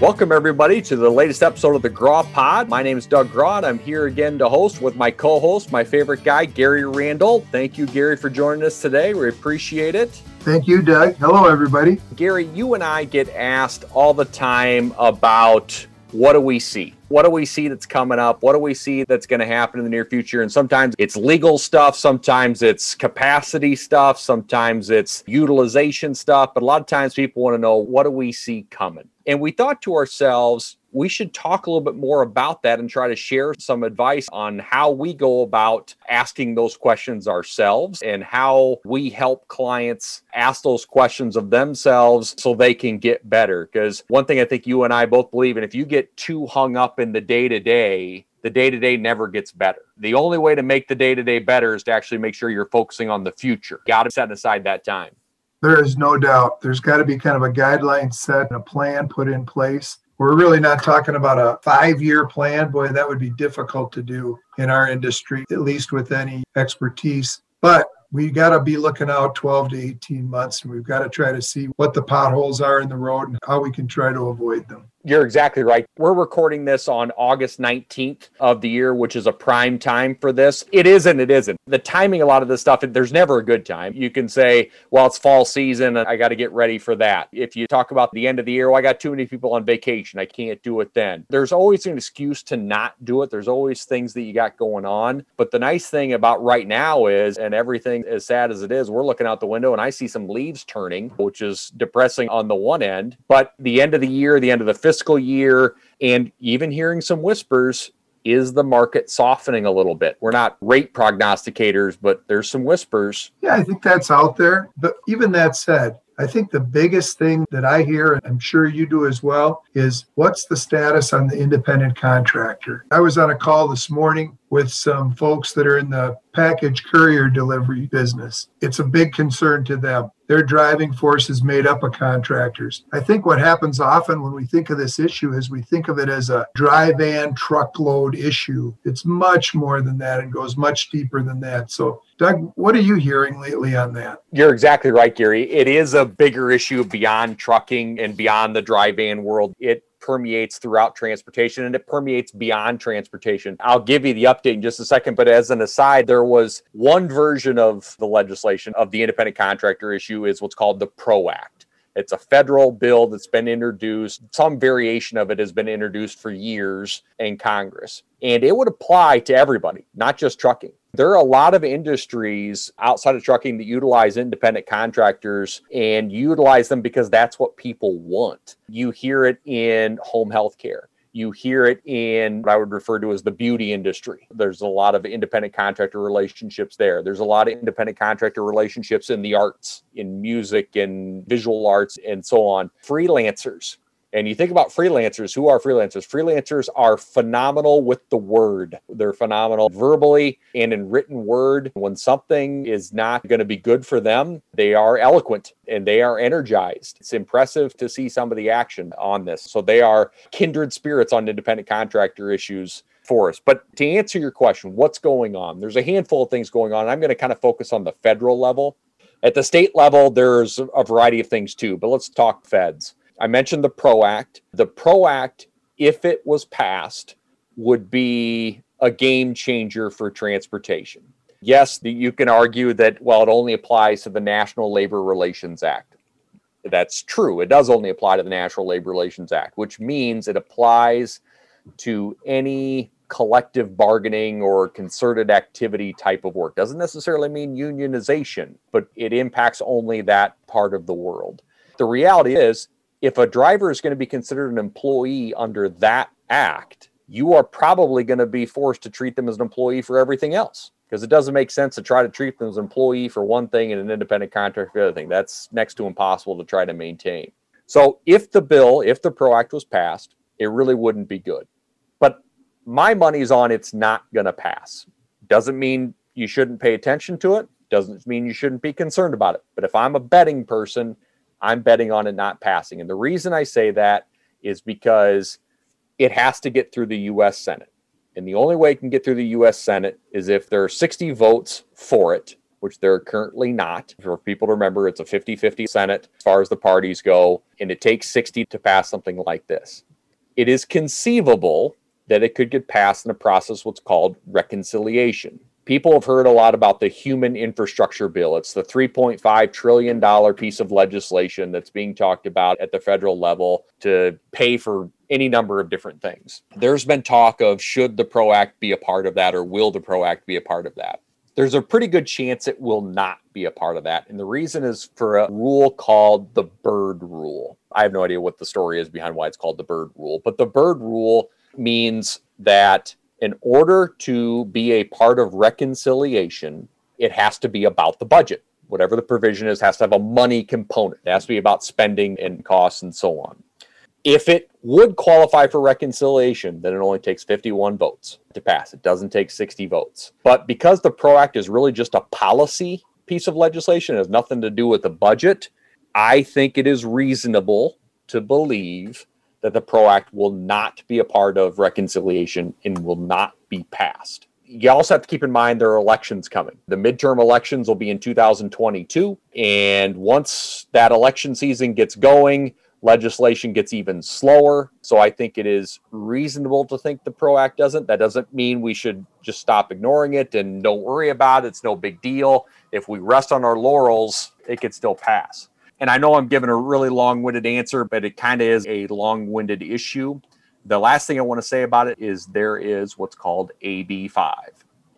Welcome, everybody, to the latest episode of the Grawe Pod. My name is Doug Grawe. I'm here again to host with my co host, my favorite guy, Gary Randall. Thank you, Gary, for joining us today. We appreciate it. Thank you, Doug. Hello, everybody. Gary, you and I get asked all the time about what do we see? What do we see that's coming up? What do we see that's going to happen in the near future? And sometimes it's legal stuff, sometimes it's capacity stuff, sometimes it's utilization stuff. But a lot of times people want to know what do we see coming? And we thought to ourselves, we should talk a little bit more about that and try to share some advice on how we go about asking those questions ourselves and how we help clients ask those questions of themselves so they can get better. Because one thing I think you and I both believe and if you get too hung up in the day to day, the day to day never gets better. The only way to make the day to day better is to actually make sure you're focusing on the future. Got to set aside that time. There is no doubt. There's got to be kind of a guideline set and a plan put in place. We're really not talking about a five year plan. Boy, that would be difficult to do in our industry, at least with any expertise. But we got to be looking out 12 to 18 months and we've got to try to see what the potholes are in the road and how we can try to avoid them. You're exactly right. We're recording this on August 19th of the year, which is a prime time for this. It is and it isn't. The timing, a lot of this stuff, there's never a good time. You can say, well, it's fall season. I got to get ready for that. If you talk about the end of the year, well, I got too many people on vacation. I can't do it then. There's always an excuse to not do it. There's always things that you got going on. But the nice thing about right now is, and everything as sad as it is, we're looking out the window and I see some leaves turning, which is depressing on the one end. But the end of the year, the end of the fiscal year, and even hearing some whispers is the market softening a little bit? We're not rate prognosticators, but there's some whispers. Yeah, I think that's out there. But even that said, I think the biggest thing that I hear, and I'm sure you do as well, is what's the status on the independent contractor? I was on a call this morning with some folks that are in the package courier delivery business. It's a big concern to them. Their driving force is made up of contractors. I think what happens often when we think of this issue is we think of it as a dry van truckload issue. It's much more than that and goes much deeper than that. So, Doug, what are you hearing lately on that? You're exactly right, Gary. It is a bigger issue beyond trucking and beyond the dry van world. It permeates throughout transportation and it permeates beyond transportation. I'll give you the update in just a second, but as an aside, there was one version of the legislation of the independent contractor issue is what's called the PRO Act. It's a federal bill that's been introduced. Some variation of it has been introduced for years in Congress. And it would apply to everybody, not just trucking. There are a lot of industries outside of trucking that utilize independent contractors and utilize them because that's what people want. You hear it in home health care. You hear it in what I would refer to as the beauty industry. There's a lot of independent contractor relationships there. There's a lot of independent contractor relationships in the arts, in music in visual arts, and so on. Freelancers and you think about freelancers, who are freelancers? Freelancers are phenomenal with the word. They're phenomenal verbally and in written word. When something is not going to be good for them, they are eloquent and they are energized. It's impressive to see some of the action on this. So they are kindred spirits on independent contractor issues for us. But to answer your question, what's going on? There's a handful of things going on. I'm going to kind of focus on the federal level. At the state level, there's a variety of things too, but let's talk feds. I mentioned the PRO Act. The PRO Act, if it was passed, would be a game changer for transportation. Yes, the, you can argue that, well, it only applies to the National Labor Relations Act. That's true. It does only apply to the National Labor Relations Act, which means it applies to any collective bargaining or concerted activity type of work. Doesn't necessarily mean unionization, but it impacts only that part of the world. The reality is, if a driver is going to be considered an employee under that act, you are probably going to be forced to treat them as an employee for everything else because it doesn't make sense to try to treat them as an employee for one thing and an independent contractor for the other thing. That's next to impossible to try to maintain. So if the bill, if the PRO Act was passed, it really wouldn't be good. But my money's on it's not going to pass. Doesn't mean you shouldn't pay attention to it. Doesn't mean you shouldn't be concerned about it. But if I'm a betting person, I'm betting on it not passing. And the reason I say that is because it has to get through the US Senate. And the only way it can get through the US Senate is if there are 60 votes for it, which there are currently not. For people to remember, it's a 50 50 Senate as far as the parties go, and it takes 60 to pass something like this. it is conceivable that it could get passed in a process what's called reconciliation. People have heard a lot about the human infrastructure bill. It's the $3.5 trillion piece of legislation that's being talked about at the federal level to pay for any number of different things. There's been talk of should the PRO Act be a part of that or will the PRO Act be a part of that? There's a pretty good chance it will not be a part of that. And the reason is for a rule called the Byrd Rule. I have no idea what the story is behind why it's called the Byrd Rule, but the Byrd Rule means that in order to be a part of reconciliation, it has to be about the budget. Whatever the provision is, has to have a money component. It has to be about spending and costs and so on. If it would qualify for reconciliation, then it only takes 51 votes to pass. It doesn't take 60 votes. But because the PRO Act is really just a policy piece of legislation, it has nothing to do with the budget, I think it is reasonable to believe that the PRO Act will not be a part of reconciliation and will not be passed. You also have to keep in mind there are elections coming. The midterm elections will be in 2022. And once that election season gets going, legislation gets even slower. So I think it is reasonable to think the PRO Act doesn't. That doesn't mean we should just stop ignoring it and don't worry about it. It's no big deal. If we rest on our laurels, it could still pass. And I know I'm giving a really long winded answer, but it kind of is a long winded issue. The last thing I want to say about it is there is what's called AB5.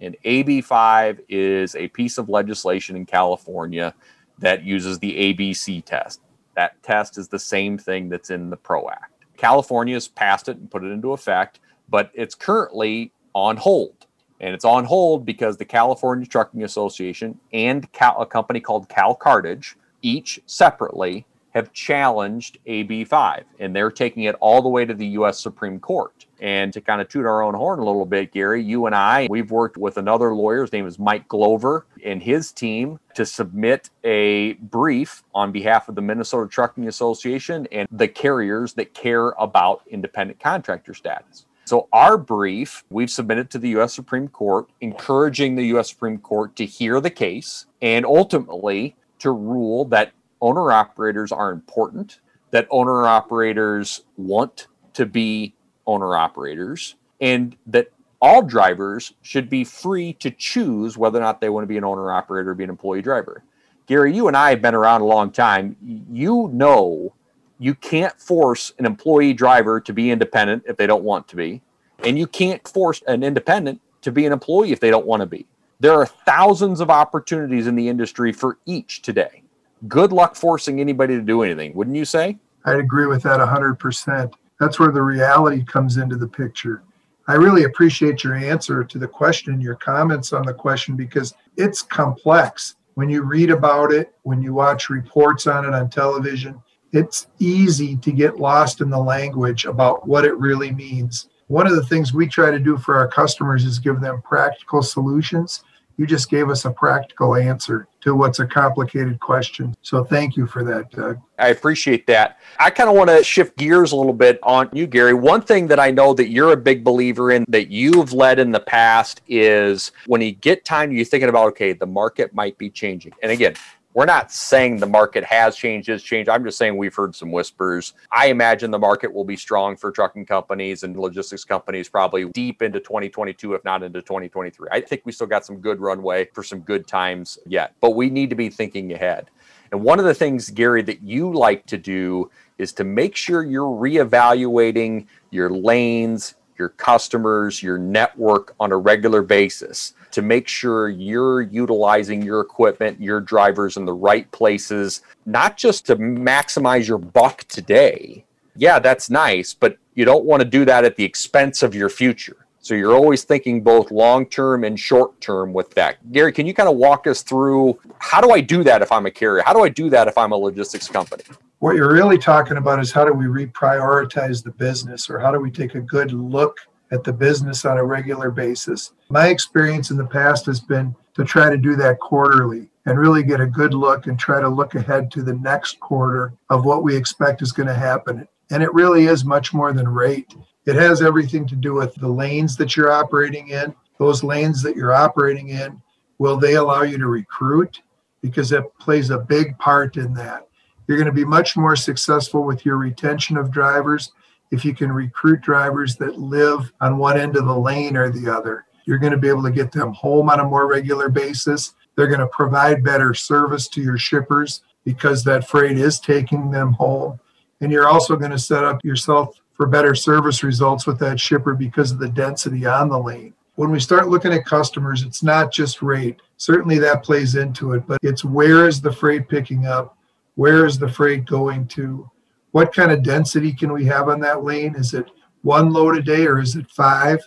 And AB5 is a piece of legislation in California that uses the ABC test. That test is the same thing that's in the PRO Act. California has passed it and put it into effect, but it's currently on hold. And it's on hold because the California Trucking Association and Cal, a company called Cal Cartage each separately have challenged AB5, and they're taking it all the way to the U.S. Supreme Court. And to kind of toot our own horn a little bit, Gary, you and I, we've worked with another lawyer. His name is Mike Glover and his team to submit a brief on behalf of the Minnesota Trucking Association and the carriers that care about independent contractor status. So, our brief, we've submitted to the U.S. Supreme Court, encouraging the U.S. Supreme Court to hear the case and ultimately to rule that owner operators are important, that owner operators want to be owner operators, and that all drivers should be free to choose whether or not they want to be an owner operator or be an employee driver. Gary, you and I have been around a long time. You know you can't force an employee driver to be independent if they don't want to be, and you can't force an independent to be an employee if they don't want to be. There are thousands of opportunities in the industry for each today. Good luck forcing anybody to do anything, wouldn't you say? I'd agree with that 100%. That's where the reality comes into the picture. I really appreciate your answer to the question, your comments on the question, because it's complex. When you read about it, when you watch reports on it on television, it's easy to get lost in the language about what it really means. One of the things we try to do for our customers is give them practical solutions you just gave us a practical answer to what's a complicated question. So thank you for that, Doug. I appreciate that. I kind of want to shift gears a little bit on you, Gary. One thing that I know that you're a big believer in that you've led in the past is when you get time, you're thinking about, okay, the market might be changing. And again, we're not saying the market has changed, has changed. I'm just saying we've heard some whispers. I imagine the market will be strong for trucking companies and logistics companies probably deep into 2022, if not into 2023. I think we still got some good runway for some good times yet, but we need to be thinking ahead. And one of the things, Gary, that you like to do is to make sure you're reevaluating your lanes, your customers, your network on a regular basis to make sure you're utilizing your equipment, your drivers in the right places, not just to maximize your buck today. Yeah, that's nice, but you don't want to do that at the expense of your future. So you're always thinking both long term and short term with that. Gary, can you kind of walk us through how do I do that if I'm a carrier? How do I do that if I'm a logistics company? What you're really talking about is how do we reprioritize the business or how do we take a good look at the business on a regular basis. My experience in the past has been to try to do that quarterly and really get a good look and try to look ahead to the next quarter of what we expect is going to happen. And it really is much more than rate. It has everything to do with the lanes that you're operating in. Those lanes that you're operating in, will they allow you to recruit? Because it plays a big part in that. You're going to be much more successful with your retention of drivers if you can recruit drivers that live on one end of the lane or the other. You're going to be able to get them home on a more regular basis. They're going to provide better service to your shippers because that freight is taking them home. And you're also going to set up yourself for better service results with that shipper because of the density on the lane. When we start looking at customers, it's not just rate. Certainly that plays into it, but it's where is the freight picking up? Where is the freight going to? What kind of density can we have on that lane? Is it one load a day or is it five?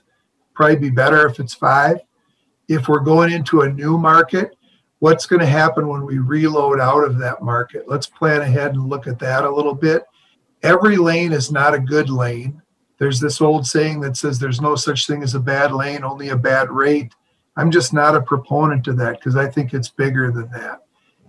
Probably be better if it's five. If we're going into a new market, what's going to happen when we reload out of that market? Let's plan ahead and look at that a little bit. Every lane is not a good lane. There's this old saying that says there's no such thing as a bad lane, only a bad rate. I'm just not a proponent to that because I think it's bigger than that.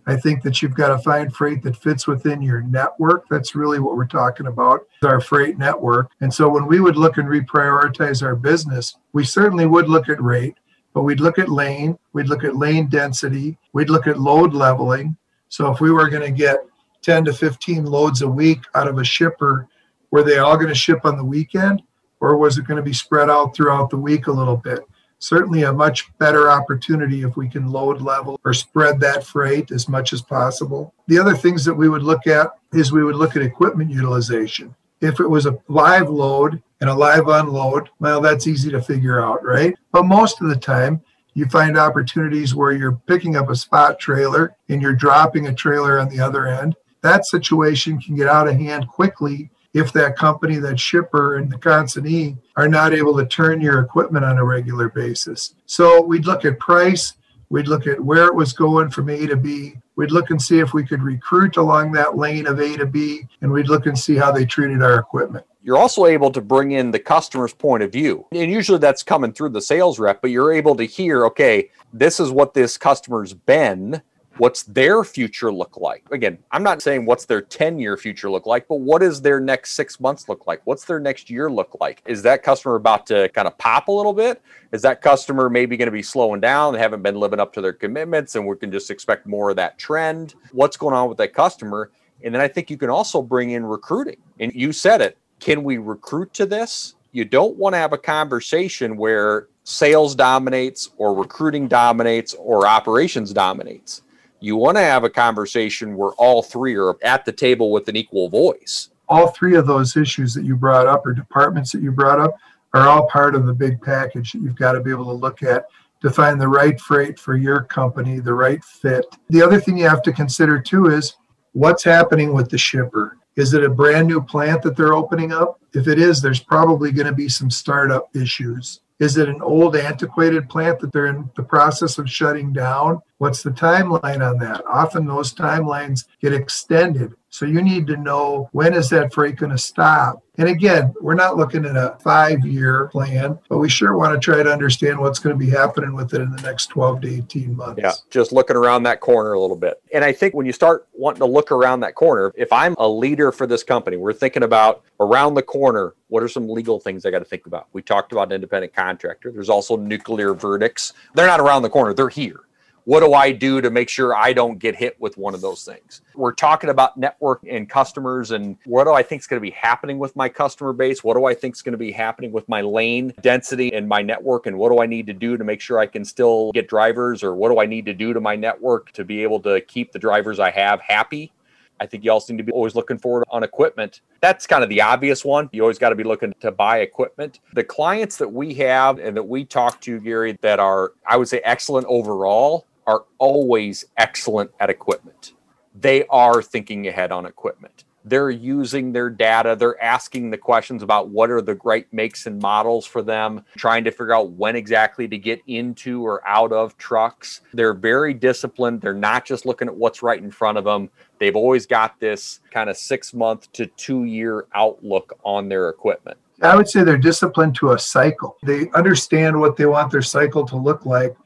I think that you've got to find freight that fits within your network. That's really what we're talking about, our freight network. And so when we would look and reprioritize our business, we certainly would look at rate, but we'd look at lane, we'd look at lane density, we'd look at load leveling. So if we were going to get 10 to 15 loads a week out of a shipper, were they all going to ship on the weekend or was it going to be spread out throughout the week a little bit? Certainly a much better opportunity if we can load level or spread that freight as much as possible. The other things that we would look at is we would look at equipment utilization. If it was a live load and a live unload, well, that's easy to figure out, right? But most of the time, you find opportunities where you're picking up a spot trailer and you're dropping a trailer on the other end. That situation can get out of hand quickly if that company, that shipper, and the consignee are not able to turn your equipment on a regular basis. So we'd look at price, we'd look at where it was going from A to B, we'd look and see if we could recruit along that lane of A to B, and we'd look and see how they treated our equipment you're also able to bring in the customer's point of view. And usually that's coming through the sales rep, but you're able to hear, okay, this is what this customer's been. What's their future look like? Again, I'm not saying what's their 10 year future look like, but what does their next six months look like? What's their next year look like? Is that customer about to kind of pop a little bit? Is that customer maybe going to be slowing down? They haven't been living up to their commitments and we can just expect more of that trend? What's going on with that customer? And then I think you can also bring in recruiting. And you said it can we recruit to this? You don't want to have a conversation where sales dominates or recruiting dominates or operations dominates. You want to have a conversation where all three are at the table with an equal voice. All three of those issues that you brought up or departments that you brought up are all part of the big package that you've got to be able to look at to find the right freight for your company, the right fit. The other thing you have to consider too is what's happening with the shipper. Is it a brand new plant that they're opening up? If it is, there's probably going to be some startup issues. Is it an old, antiquated plant that they're in the process of shutting down? What's the timeline on that? Often those timelines get extended. So you need to know when is that freight going to stop? And again, we're not looking at a five year plan, but we sure want to try to understand what's going to be happening with it in the next 12 to 18 months. Yeah, just looking around that corner a little bit. And I think when you start wanting to look around that corner, if I'm a leader for this company, we're thinking about around the corner, what are some legal things I got to think about? We talked about an independent contractor. There's also nuclear verdicts. They're not around the corner, they're here what do I do to make sure I don't get hit with one of those things? We're talking about network and customers and what do I think is going to be happening with my customer base? What do I think is going to be happening with my lane density and my network? And what do I need to do to make sure I can still get drivers or what do I need to do to my network to be able to keep the drivers I have happy? I think you all seem to be always looking forward on equipment. That's kind of the obvious one. You always got to be looking to buy equipment. The clients that we have and that we talk to, Gary, that are, I would say, excellent overall, are always excellent at equipment. They are thinking ahead on equipment. They're using their data. They're asking the questions about what are the great makes and models for them, trying to figure out when exactly to get into or out of trucks. They're very disciplined. They're not just looking at what's right in front of them. They've always got this kind of six month to two year outlook on their equipment. I would say they're disciplined to a cycle. They understand what they want their cycle to look like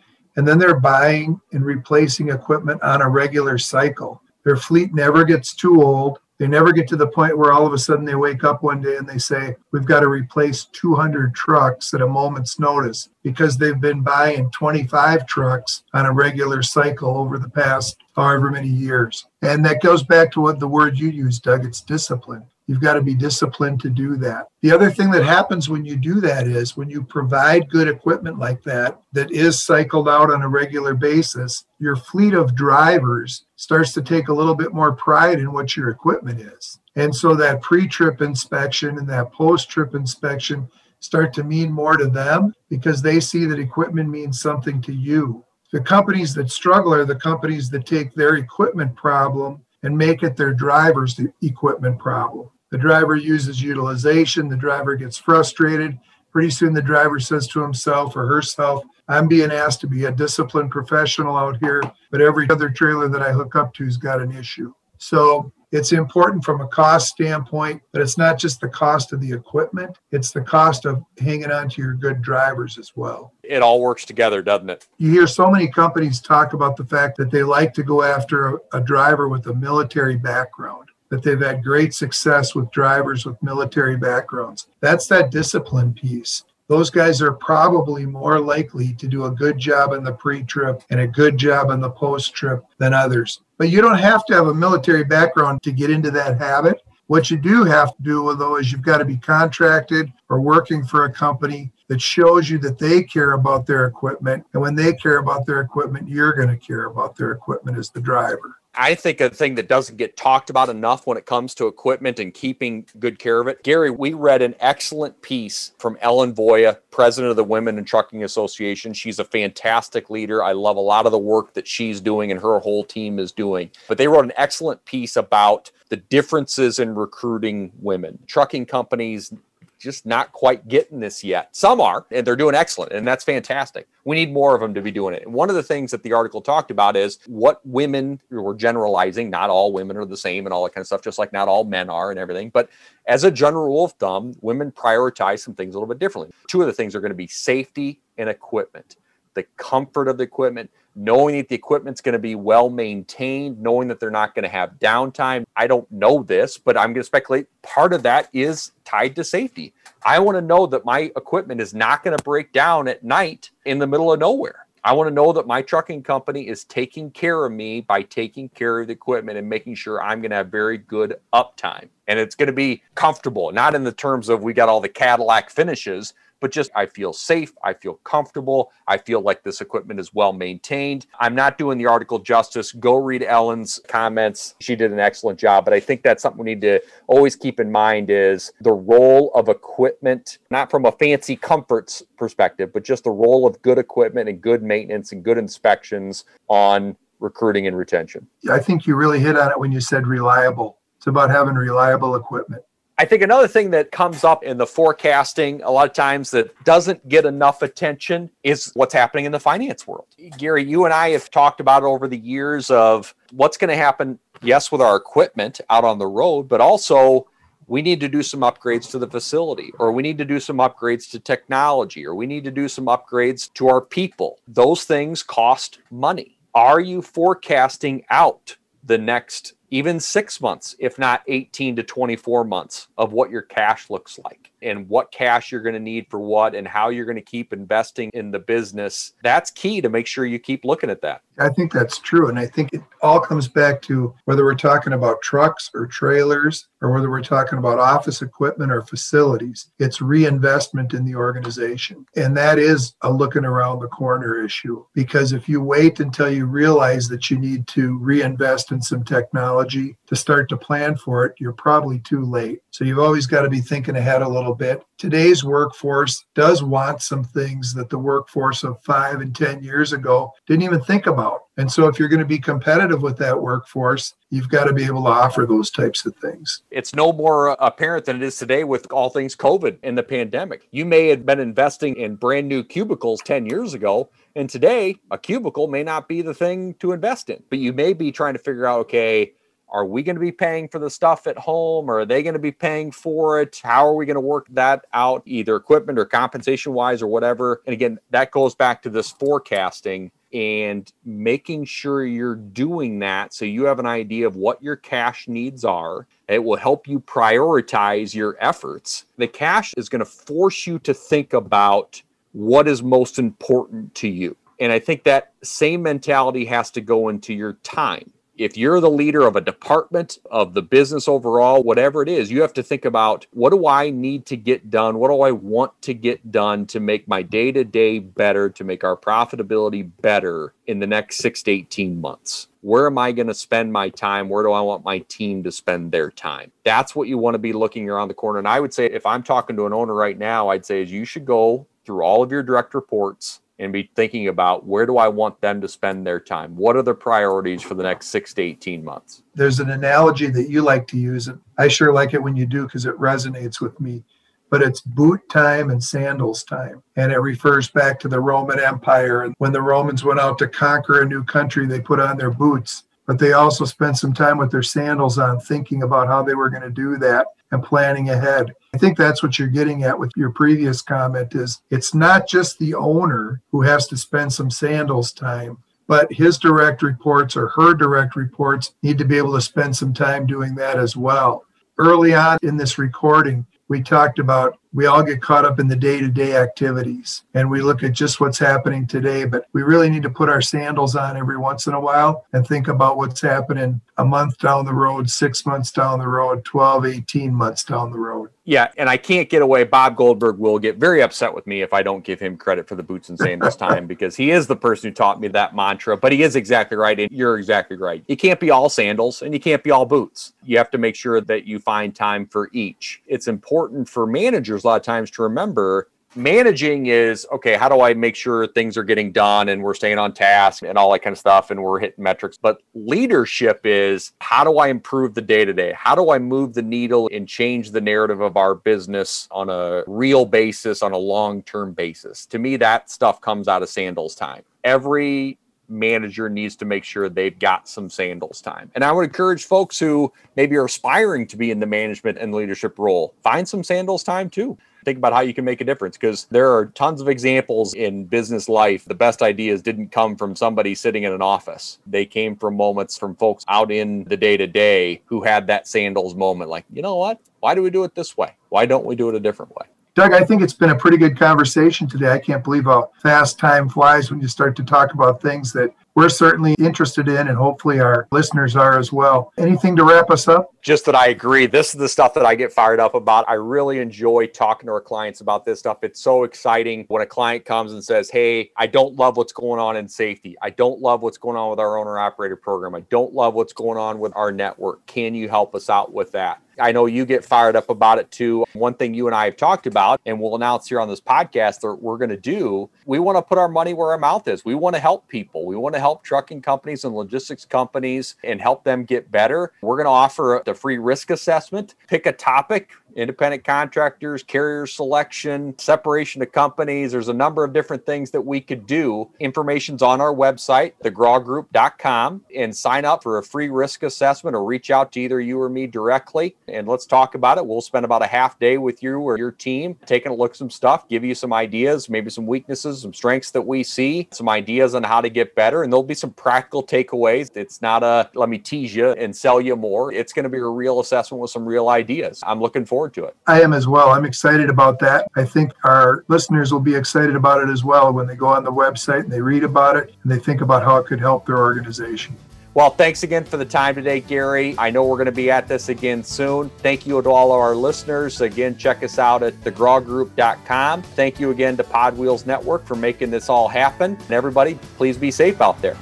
and then they're buying and replacing equipment on a regular cycle. Their fleet never gets too old. They never get to the point where all of a sudden they wake up one day and they say, We've got to replace 200 trucks at a moment's notice because they've been buying 25 trucks on a regular cycle over the past however many years. And that goes back to what the word you used, Doug it's discipline. You've got to be disciplined to do that. The other thing that happens when you do that is when you provide good equipment like that, that is cycled out on a regular basis, your fleet of drivers starts to take a little bit more pride in what your equipment is. And so that pre trip inspection and that post trip inspection start to mean more to them because they see that equipment means something to you. The companies that struggle are the companies that take their equipment problem and make it their driver's equipment problem. The driver uses utilization, the driver gets frustrated. Pretty soon, the driver says to himself or herself, I'm being asked to be a disciplined professional out here, but every other trailer that I hook up to has got an issue. So it's important from a cost standpoint, but it's not just the cost of the equipment, it's the cost of hanging on to your good drivers as well. It all works together, doesn't it? You hear so many companies talk about the fact that they like to go after a, a driver with a military background that they've had great success with drivers with military backgrounds. That's that discipline piece. Those guys are probably more likely to do a good job in the pre trip and a good job in the post trip than others. But you don't have to have a military background to get into that habit. What you do have to do, though, is you've got to be contracted or working for a company that shows you that they care about their equipment. And when they care about their equipment, you're going to care about their equipment as the driver. I think a thing that doesn't get talked about enough when it comes to equipment and keeping good care of it. Gary, we read an excellent piece from Ellen Voie, president of the Women in Trucking Association. She's a fantastic leader. I love a lot of the work that she's doing and her whole team is doing. But they wrote an excellent piece about the differences in recruiting women. Trucking companies just not quite getting this yet. Some are, and they're doing excellent, and that's fantastic. We need more of them to be doing it. One of the things that the article talked about is what women were generalizing. Not all women are the same and all that kind of stuff, just like not all men are and everything. But as a general rule of thumb, women prioritize some things a little bit differently. Two of the things are going to be safety and equipment, the comfort of the equipment knowing that the equipment's going to be well maintained, knowing that they're not going to have downtime. I don't know this, but I'm going to speculate part of that is tied to safety. I want to know that my equipment is not going to break down at night in the middle of nowhere. I want to know that my trucking company is taking care of me by taking care of the equipment and making sure I'm going to have very good uptime. And it's going to be comfortable, not in the terms of we got all the Cadillac finishes, but just I feel safe. I feel comfortable. I feel like this equipment is well maintained. I'm not doing the article justice. Go read Ellen's comments. She did an excellent job, but I think that's something we need to always keep in mind is the role of equipment, not from a fancy comforts perspective, but just the role of good equipment and good maintenance and good inspections on recruiting and retention. I think you really hit on it when you said reliable. It's about having reliable equipment. I think another thing that comes up in the forecasting a lot of times that doesn't get enough attention is what's happening in the finance world. Gary, you and I have talked about over the years of what's going to happen, yes, with our equipment out on the road, but also we need to do some upgrades to the facility, or we need to do some upgrades to technology, or we need to do some upgrades to our people. Those things cost money. Are you forecasting out the next even six months, if not 18 to 24 months of what your cash looks like and what cash you're going to need for what and how you're going to keep investing in the business. That's key to make sure you keep looking at that. I think that's true. And I think it all comes back to whether we're talking about trucks or trailers or whether we're talking about office equipment or facilities, it's reinvestment in the organization. And that is a looking around the corner issue. Because if you wait until you realize that you need to reinvest in some technology to start to plan for it, you're probably too late. So you've always got to be thinking ahead a little bit. Today's workforce does want some things that the workforce of five and 10 years ago didn't even think about. And so, if you're going to be competitive with that workforce, you've got to be able to offer those types of things. It's no more apparent than it is today with all things COVID and the pandemic. You may have been investing in brand new cubicles 10 years ago. And today, a cubicle may not be the thing to invest in, but you may be trying to figure out, okay, are we going to be paying for the stuff at home? Or are they going to be paying for it? How are we going to work that out either equipment or compensation wise or whatever? And again that goes back to this forecasting and making sure you're doing that so you have an idea of what your cash needs are. It will help you prioritize your efforts. The cash is going to force you to think about what is most important to you. And i think that same mentality has to go into your time If you're the leader of a department, of the business overall, whatever it is, you have to think about what do I need to get done? What do I want to get done to make my day to day better, to make our profitability better in the next six to 18 months? Where am I going to spend my time? Where do I want my team to spend their time? That's what you want to be looking around the corner. And I would say, if I'm talking to an owner right now, I'd say is you should go through all of your direct reports and be thinking about where do I want them to spend their time? What are their priorities for the next six to 18 months? There's an analogy that you like to use, and I sure like it when you do because it resonates with me. But it's boot time and sandals time. And it refers back to the Roman Empire. And when the Romans went out to conquer a new country, they put on their boots, but they also spent some time with their sandals on thinking about how they were going to do that and planning ahead. I think that's what you're getting at with your previous comment is it's not just the owner who has to spend some sandals time, but his direct reports or her direct reports need to be able to spend some time doing that as well. Early on in this recording, we talked about we all get caught up in the day to day activities and we look at just what's happening today, but we really need to put our sandals on every once in a while and think about what's happening a month down the road, six months down the road, 12, 18 months down the road. Yeah, and I can't get away. Bob Goldberg will get very upset with me if I don't give him credit for the boots and sandals time because he is the person who taught me that mantra. But he is exactly right. And you're exactly right. You can't be all sandals and you can't be all boots. You have to make sure that you find time for each. It's important for managers a lot of times to remember managing is okay how do i make sure things are getting done and we're staying on task and all that kind of stuff and we're hitting metrics? But leadership is how do i improve the day to day how do i move the needle and change the narrative of our business on a real basis on a long term basis? To me that stuff comes out of sandals time. Every manager needs to make sure they've got some sandals time. And I would encourage folks who maybe are aspiring to be in the management and leadership role, find some sandals time too think about how you can make a difference because there are tons of examples in business life. The best ideas didn't come from somebody sitting in an office, they came from moments from folks out in the day to day who had that sandals moment like, you know what? Why do we do it this way? Why don't we do it a different way? Doug, I think it's been a pretty good conversation today. I can't believe how fast time flies when you start to talk about things that we're certainly interested in, and hopefully our listeners are as well. Anything to wrap us up? Just that I agree. This is the stuff that I get fired up about. I really enjoy talking to our clients about this stuff. It's so exciting when a client comes and says, Hey, I don't love what's going on in safety. I don't love what's going on with our owner operator program. I don't love what's going on with our network. Can you help us out with that? I know you get fired up about it too. One thing you and I have talked about, and we'll announce here on this podcast that we're going to do, we want to put our money where our mouth is. We want to help people. We want to help trucking companies and logistics companies and help them get better. We're going to offer the free risk assessment. Pick a topic independent contractors, carrier selection, separation of companies. There's a number of different things that we could do. Information's on our website, thegrawegroup.com, and sign up for a free risk assessment or reach out to either you or me directly and let's talk about it. We'll spend about a half day with you or your team taking a look at some stuff, give you some ideas, maybe some weaknesses, some strengths that we see, some ideas on how to get better, and there'll be some practical takeaways. It's not a let me tease you and sell you more. It's going to be a real assessment with some real ideas. I'm looking forward forward to it. I am as well. I'm excited about that. I think our listeners will be excited about it as well when they go on the website and they read about it and they think about how it could help their organization. Well, thanks again for the time today, Gary. I know we're going to be at this again soon. Thank you to all of our listeners. Again, check us out at thegrawegroup.com. Thank you again to PodWheels Network for making this all happen. And everybody, please be safe out there.